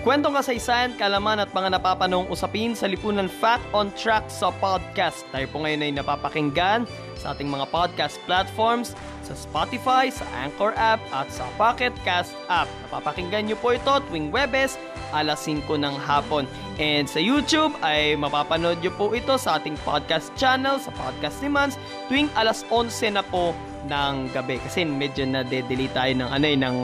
Kwentong kasaysayan, kalaman at mga napapanong usapin sa lipunan Fact on Track sa podcast. Tayo po ngayon ay napapakinggan sa ating mga podcast platforms, sa Spotify, sa Anchor app at sa Pocket Cast app. Napapakinggan nyo po ito tuwing Webes, alas 5 ng hapon. And sa YouTube ay mapapanood nyo po ito sa ating podcast channel, sa Podcast ni Mans, tuwing alas 11 na po ng gabi. Kasi medyo na delete tayo ng ano eh, ng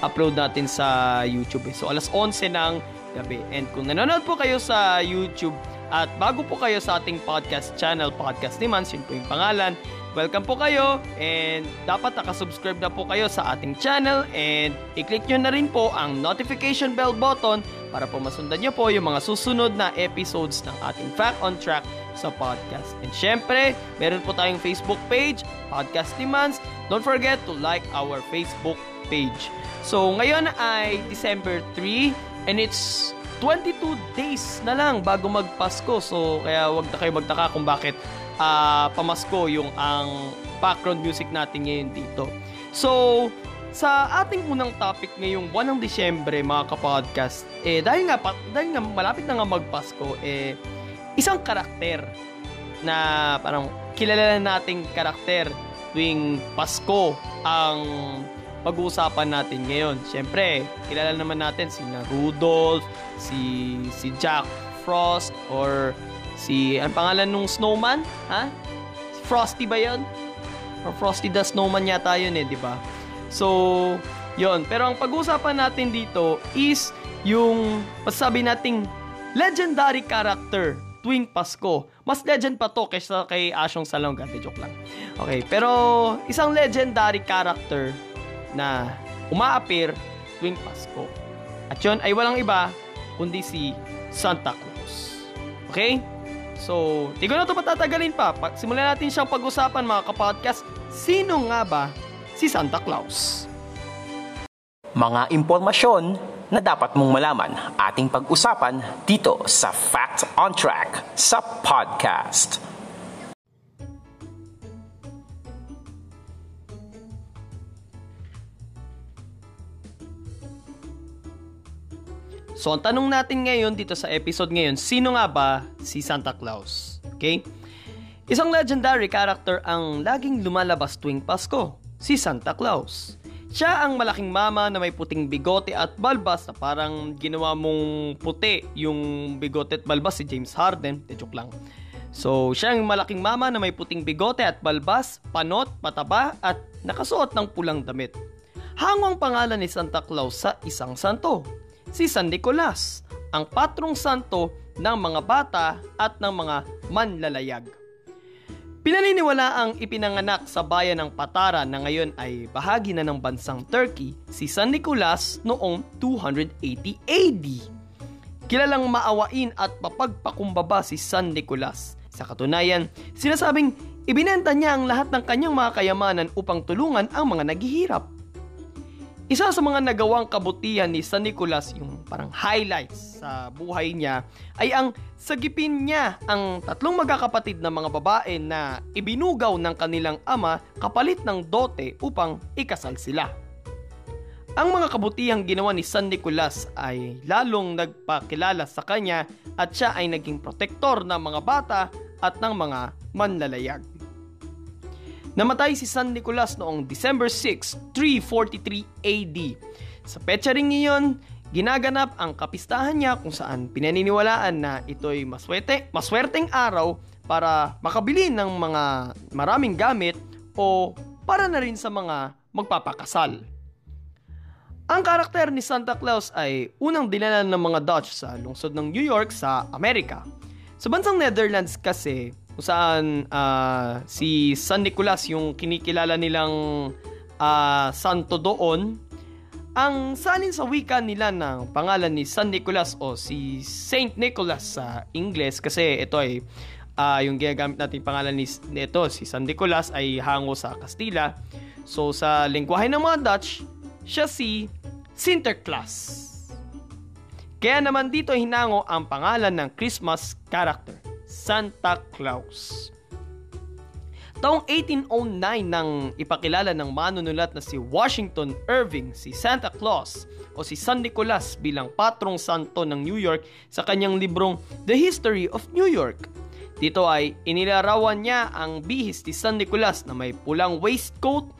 upload natin sa YouTube. Eh. So, alas 11 ng gabi. And kung nanonood po kayo sa YouTube at bago po kayo sa ating podcast channel, Podcast ni Mans, yun po yung pangalan, welcome po kayo and dapat nakasubscribe na po kayo sa ating channel and i-click nyo na rin po ang notification bell button para po masundan nyo po yung mga susunod na episodes ng ating Fact on Track sa podcast. And syempre, meron po tayong Facebook page, Podcast ni Mans. Don't forget to like our Facebook page. So, ngayon ay December 3 and it's 22 days na lang bago magpasko. So, kaya wag na kayo magtaka kung bakit uh, pamasko yung ang background music natin ngayon dito. So, sa ating unang topic ngayong buwan ng Disyembre, mga kapodcast, eh, dahil nga, dahil nga malapit na nga magpasko, eh, isang karakter na parang kilala nating karakter tuwing Pasko ang pag-uusapan natin ngayon. Siyempre, kilala naman natin si na Rudolph, si si Jack Frost or si ang pangalan nung snowman, ha? Frosty ba 'yon? Or Frosty the Snowman yata 'yun eh, 'di ba? So, 'yon. Pero ang pag-uusapan natin dito is yung masasabi nating legendary character tuwing Pasko. Mas legend pa to kaysa kay Asyong Salonga. De joke lang. Okay, pero isang legendary character na umaapir tuwing Pasko. At yun ay walang iba kundi si Santa Claus. Okay? So, di ko na ito patatagalin pa. Simulan natin siyang pag-usapan mga kapodcast. Sino nga ba si Santa Claus? Mga impormasyon na dapat mong malaman ating pag-usapan dito sa Fact on Track sa podcast. So, ang tanong natin ngayon dito sa episode ngayon, sino nga ba si Santa Claus? Okay? Isang legendary character ang laging lumalabas tuwing Pasko, si Santa Claus. Siya ang malaking mama na may puting bigote at balbas na parang ginawa mong puti yung bigote at balbas si James Harden. De joke lang. So, siya ang malaking mama na may puting bigote at balbas, panot, pataba at nakasuot ng pulang damit. Hango ang pangalan ni Santa Claus sa isang santo si San Nicolas, ang patrong santo ng mga bata at ng mga manlalayag. Pinaniniwala ang ipinanganak sa bayan ng Patara na ngayon ay bahagi na ng bansang Turkey si San Nicolas noong 280 AD. Kilalang maawain at mapagpakumbaba si San Nicolas. Sa katunayan, sinasabing ibinenta niya ang lahat ng kanyang mga kayamanan upang tulungan ang mga naghihirap. Isa sa mga nagawang kabutihan ni San Nicolas, yung parang highlights sa buhay niya, ay ang sagipin niya ang tatlong magkakapatid na mga babae na ibinugaw ng kanilang ama kapalit ng dote upang ikasal sila. Ang mga kabutihang ginawa ni San Nicolas ay lalong nagpakilala sa kanya at siya ay naging protektor ng mga bata at ng mga manlalayag. Namatay si San Nicolas noong December 6, 343 AD. Sa petsa ring iyon, ginaganap ang kapistahan niya kung saan pinaniniwalaan na ito'y maswerte, maswerteng araw para makabili ng mga maraming gamit o para na rin sa mga magpapakasal. Ang karakter ni Santa Claus ay unang dinala ng mga Dutch sa lungsod ng New York sa Amerika. Sa bansang Netherlands kasi, kung saan uh, si San Nicolas yung kinikilala nilang uh, santo doon Ang salin sa wika nila ng pangalan ni San Nicolas o si Saint Nicholas sa Ingles kasi ito ay uh, yung ginagamit natin pangalan ni ito si San Nicolas ay hango sa Kastila. So sa lingwahe ng mga Dutch, siya si Sinterklaas. Kaya naman dito hinango ang pangalan ng Christmas character, Santa Claus. Taong 1809 nang ipakilala ng manunulat na si Washington Irving si Santa Claus o si San Nicolas bilang patrong santo ng New York sa kanyang librong The History of New York. Dito ay inilarawan niya ang bihis ni San Nicolas na may pulang waistcoat,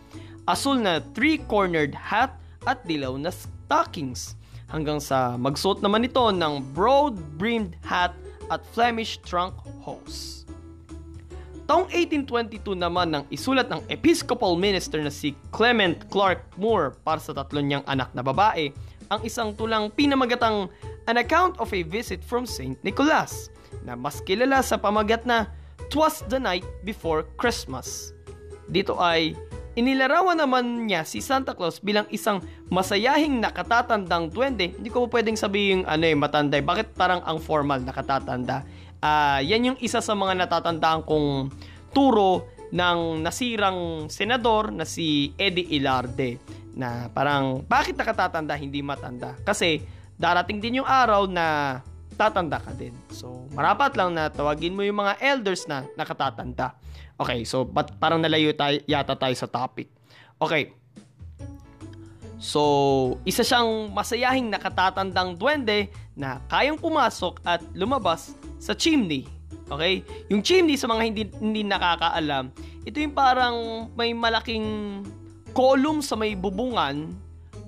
asul na three-cornered hat at dilaw na stockings hanggang sa magsuot naman ito ng broad-brimmed hat at Flemish trunk hose. Taong 1822 naman nang isulat ng Episcopal minister na si Clement Clark Moore para sa tatlo niyang anak na babae ang isang tulang pinamagatang An Account of a Visit from St. Nicholas na mas kilala sa pamagat na Twas the Night Before Christmas. Dito ay inilarawan naman niya si Santa Claus bilang isang masayahing nakatatandang duwende. Hindi ko po pwedeng sabihin ano eh, matanda. Bakit parang ang formal nakatatanda? Uh, yan yung isa sa mga natatandaan kong turo ng nasirang senador na si Eddie Ilarde na parang bakit nakatatanda hindi matanda kasi darating din yung araw na tatanda ka din. So, marapat lang na tawagin mo yung mga elders na nakatatanda. Okay, so but parang nalayo tayo, yata tayo sa topic. Okay. So, isa siyang masayahing nakatatandang duwende na kayang pumasok at lumabas sa chimney. Okay? Yung chimney sa mga hindi hindi nakakaalam, ito yung parang may malaking column sa may bubungan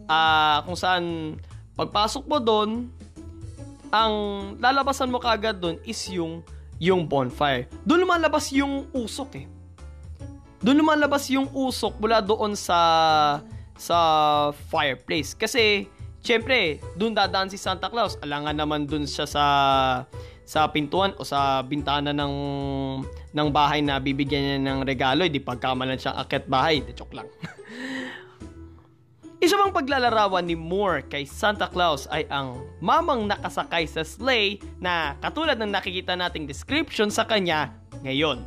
uh, kung saan pagpasok mo doon, ang lalabasan mo kagad doon is yung yung bonfire. Doon lumalabas yung usok eh. Doon lumalabas yung usok mula doon sa sa fireplace. Kasi, syempre, doon dadaan si Santa Claus. Alangan naman doon siya sa sa pintuan o sa bintana ng ng bahay na bibigyan niya ng regalo, hindi pagkamalan siyang akit bahay. De joke lang. Isa pang paglalarawan ni Moore kay Santa Claus ay ang mamang nakasakay sa sleigh na katulad ng nakikita nating description sa kanya ngayon.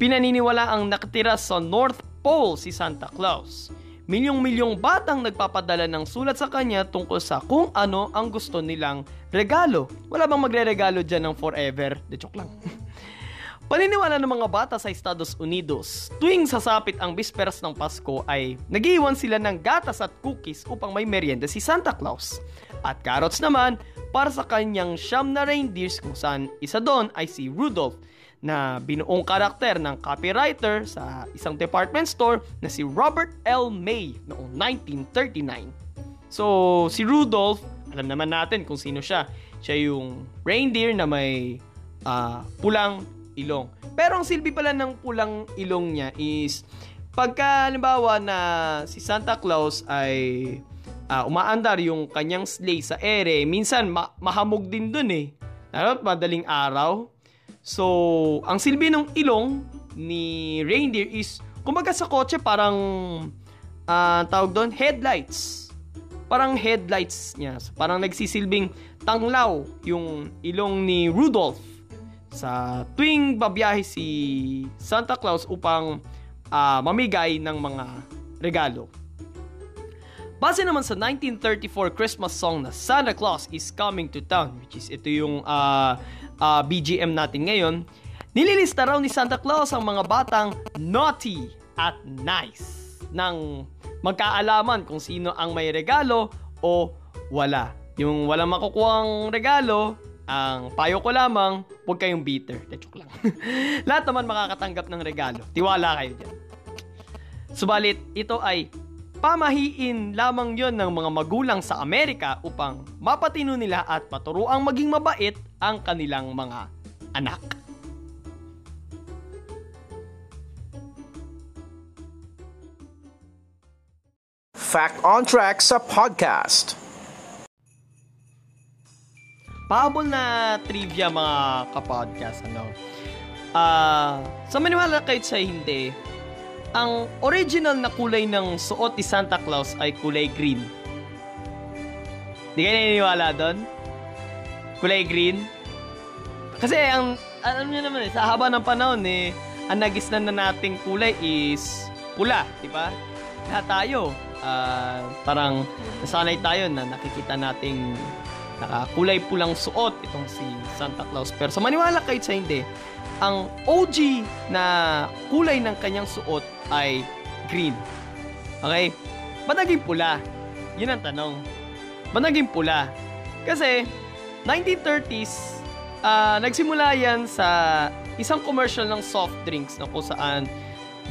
Pinaniniwala ang nakatira sa North Pole si Santa Claus Milyong-milyong batang nagpapadala ng sulat sa kanya tungkol sa kung ano ang gusto nilang regalo. Wala bang magre-regalo dyan ng forever? De joke lang. Paniniwala ng mga bata sa Estados Unidos, tuwing sasapit ang bisperas ng Pasko ay nagiiwan sila ng gatas at cookies upang may merienda si Santa Claus. At carrots naman para sa kanyang siyam na reindeers kung saan isa doon ay si Rudolph na binuong karakter ng copywriter sa isang department store na si Robert L. May noong 1939. So, si Rudolph, alam naman natin kung sino siya. Siya yung reindeer na may uh, pulang ilong. Pero ang silbi pala ng pulang ilong niya is pagka halimbawa na si Santa Claus ay uh, umaandar yung kanyang sleigh sa ere, minsan ma- mahamog din dun eh. Lalo madaling araw, So, ang silbi ng ilong ni reindeer is, kumbaga sa kotse parang, uh, tawag doon, headlights. Parang headlights niya. So, parang nagsisilbing tanglaw yung ilong ni Rudolph sa tuwing babiyahe si Santa Claus upang uh, mamigay ng mga regalo. Base naman sa 1934 Christmas song na Santa Claus is Coming to Town, which is ito yung uh, uh, BGM natin ngayon, nililista raw ni Santa Claus ang mga batang naughty at nice nang magkaalaman kung sino ang may regalo o wala. Yung walang makukuhang regalo, ang payo ko lamang, huwag kayong bitter. Joke lang. Lahat naman makakatanggap ng regalo. Tiwala kayo dyan. Subalit, ito ay Pamahiin lamang yon ng mga magulang sa Amerika upang mapatino nila at paturuang maging mabait ang kanilang mga anak. Fact on Track sa podcast. Pahabol na trivia mga kapodcast. Ano? Uh, sa maniwala kahit sa hindi, ang original na kulay ng suot ni Santa Claus ay kulay green. Di kayo naniniwala doon? Kulay green? Kasi ang, ano nyo naman eh, sa haba ng panahon eh, ang nagisnan na nating kulay is pula, di ba? Lahat tayo, uh, parang nasanay tayo na nakikita nating nakakulay pulang suot itong si Santa Claus. Pero sa maniwala kahit sa hindi, ang OG na kulay ng kanyang suot ay green. Okay? Ba't naging pula? Yun ang tanong. Ba't naging pula? Kasi, 1930s, uh, ah, nagsimula yan sa isang commercial ng soft drinks na kung saan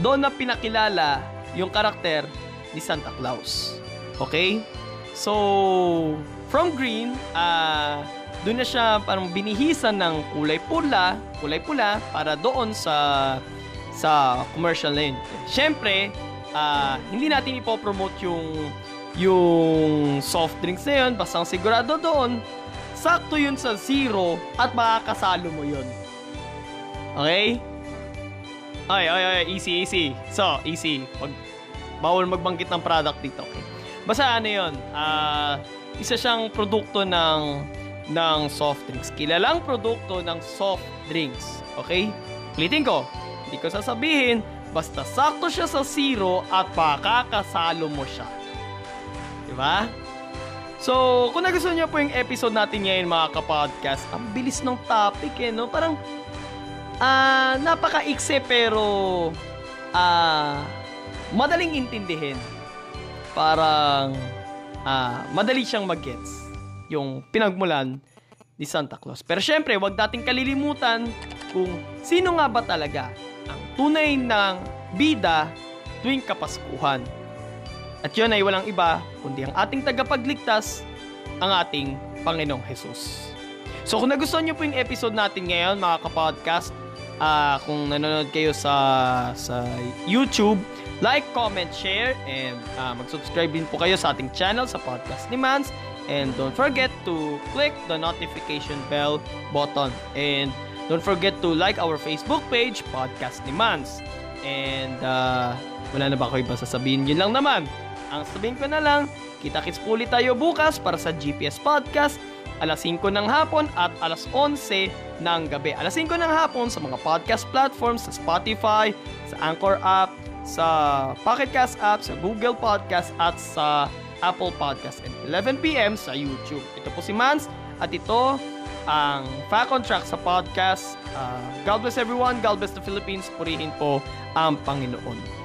doon na pinakilala yung karakter ni Santa Claus. Okay? So, from green, uh, doon na siya parang binihisan ng kulay pula, kulay pula para doon sa sa commercial na yun. Siyempre, uh, hindi natin ipopromote yung yung soft drinks na yun, basta sigurado doon, sakto yun sa zero at makakasalo mo yun. Okay? Ay, ay, ay, easy, easy. So, easy. Pag, bawal magbanggit ng product dito, okay? Basta ano yun, uh, isa siyang produkto ng ng soft drinks. Kilalang produkto ng soft drinks. Okay? Ulitin ko, hindi ko sasabihin, basta sakto siya sa zero at pakakasalo mo siya. Diba? So, kung nagustuhan niyo po yung episode natin ngayon mga kapodcast, ang bilis ng topic eh, no? Parang, ah, uh, napaka-ikse pero, ah, uh, madaling intindihin. Parang, uh, madali siyang mag-gets yung pinagmulan ni Santa Claus. Pero syempre, wag dating kalilimutan kung sino nga ba talaga ang tunay ng bida tuwing Kapaskuhan. At yun ay walang iba kundi ang ating tagapagligtas, ang ating Panginoong Jesus. So kung nagustuhan niyo po yung episode natin ngayon mga kapodcast, uh, kung nanonood kayo sa sa YouTube, like, comment, share, and uh, mag-subscribe din po kayo sa ating channel sa podcast ni Mans And don't forget to click the notification bell button. And don't forget to like our Facebook page, Podcast ni Mans. And uh, wala na ba ako iba sasabihin? Yun lang naman. Ang sabihin ko na lang, kita-kits ulit tayo bukas para sa GPS Podcast alas 5 ng hapon at alas 11 ng gabi. Alas 5 ng hapon sa mga podcast platforms, sa Spotify, sa Anchor app, sa Pocket Cast app, sa Google Podcast at sa Apple Podcast and 11pm sa YouTube. Ito po si Mans at ito ang Fact on Track sa podcast. Uh, God bless everyone. God bless the Philippines. Purihin po ang Panginoon.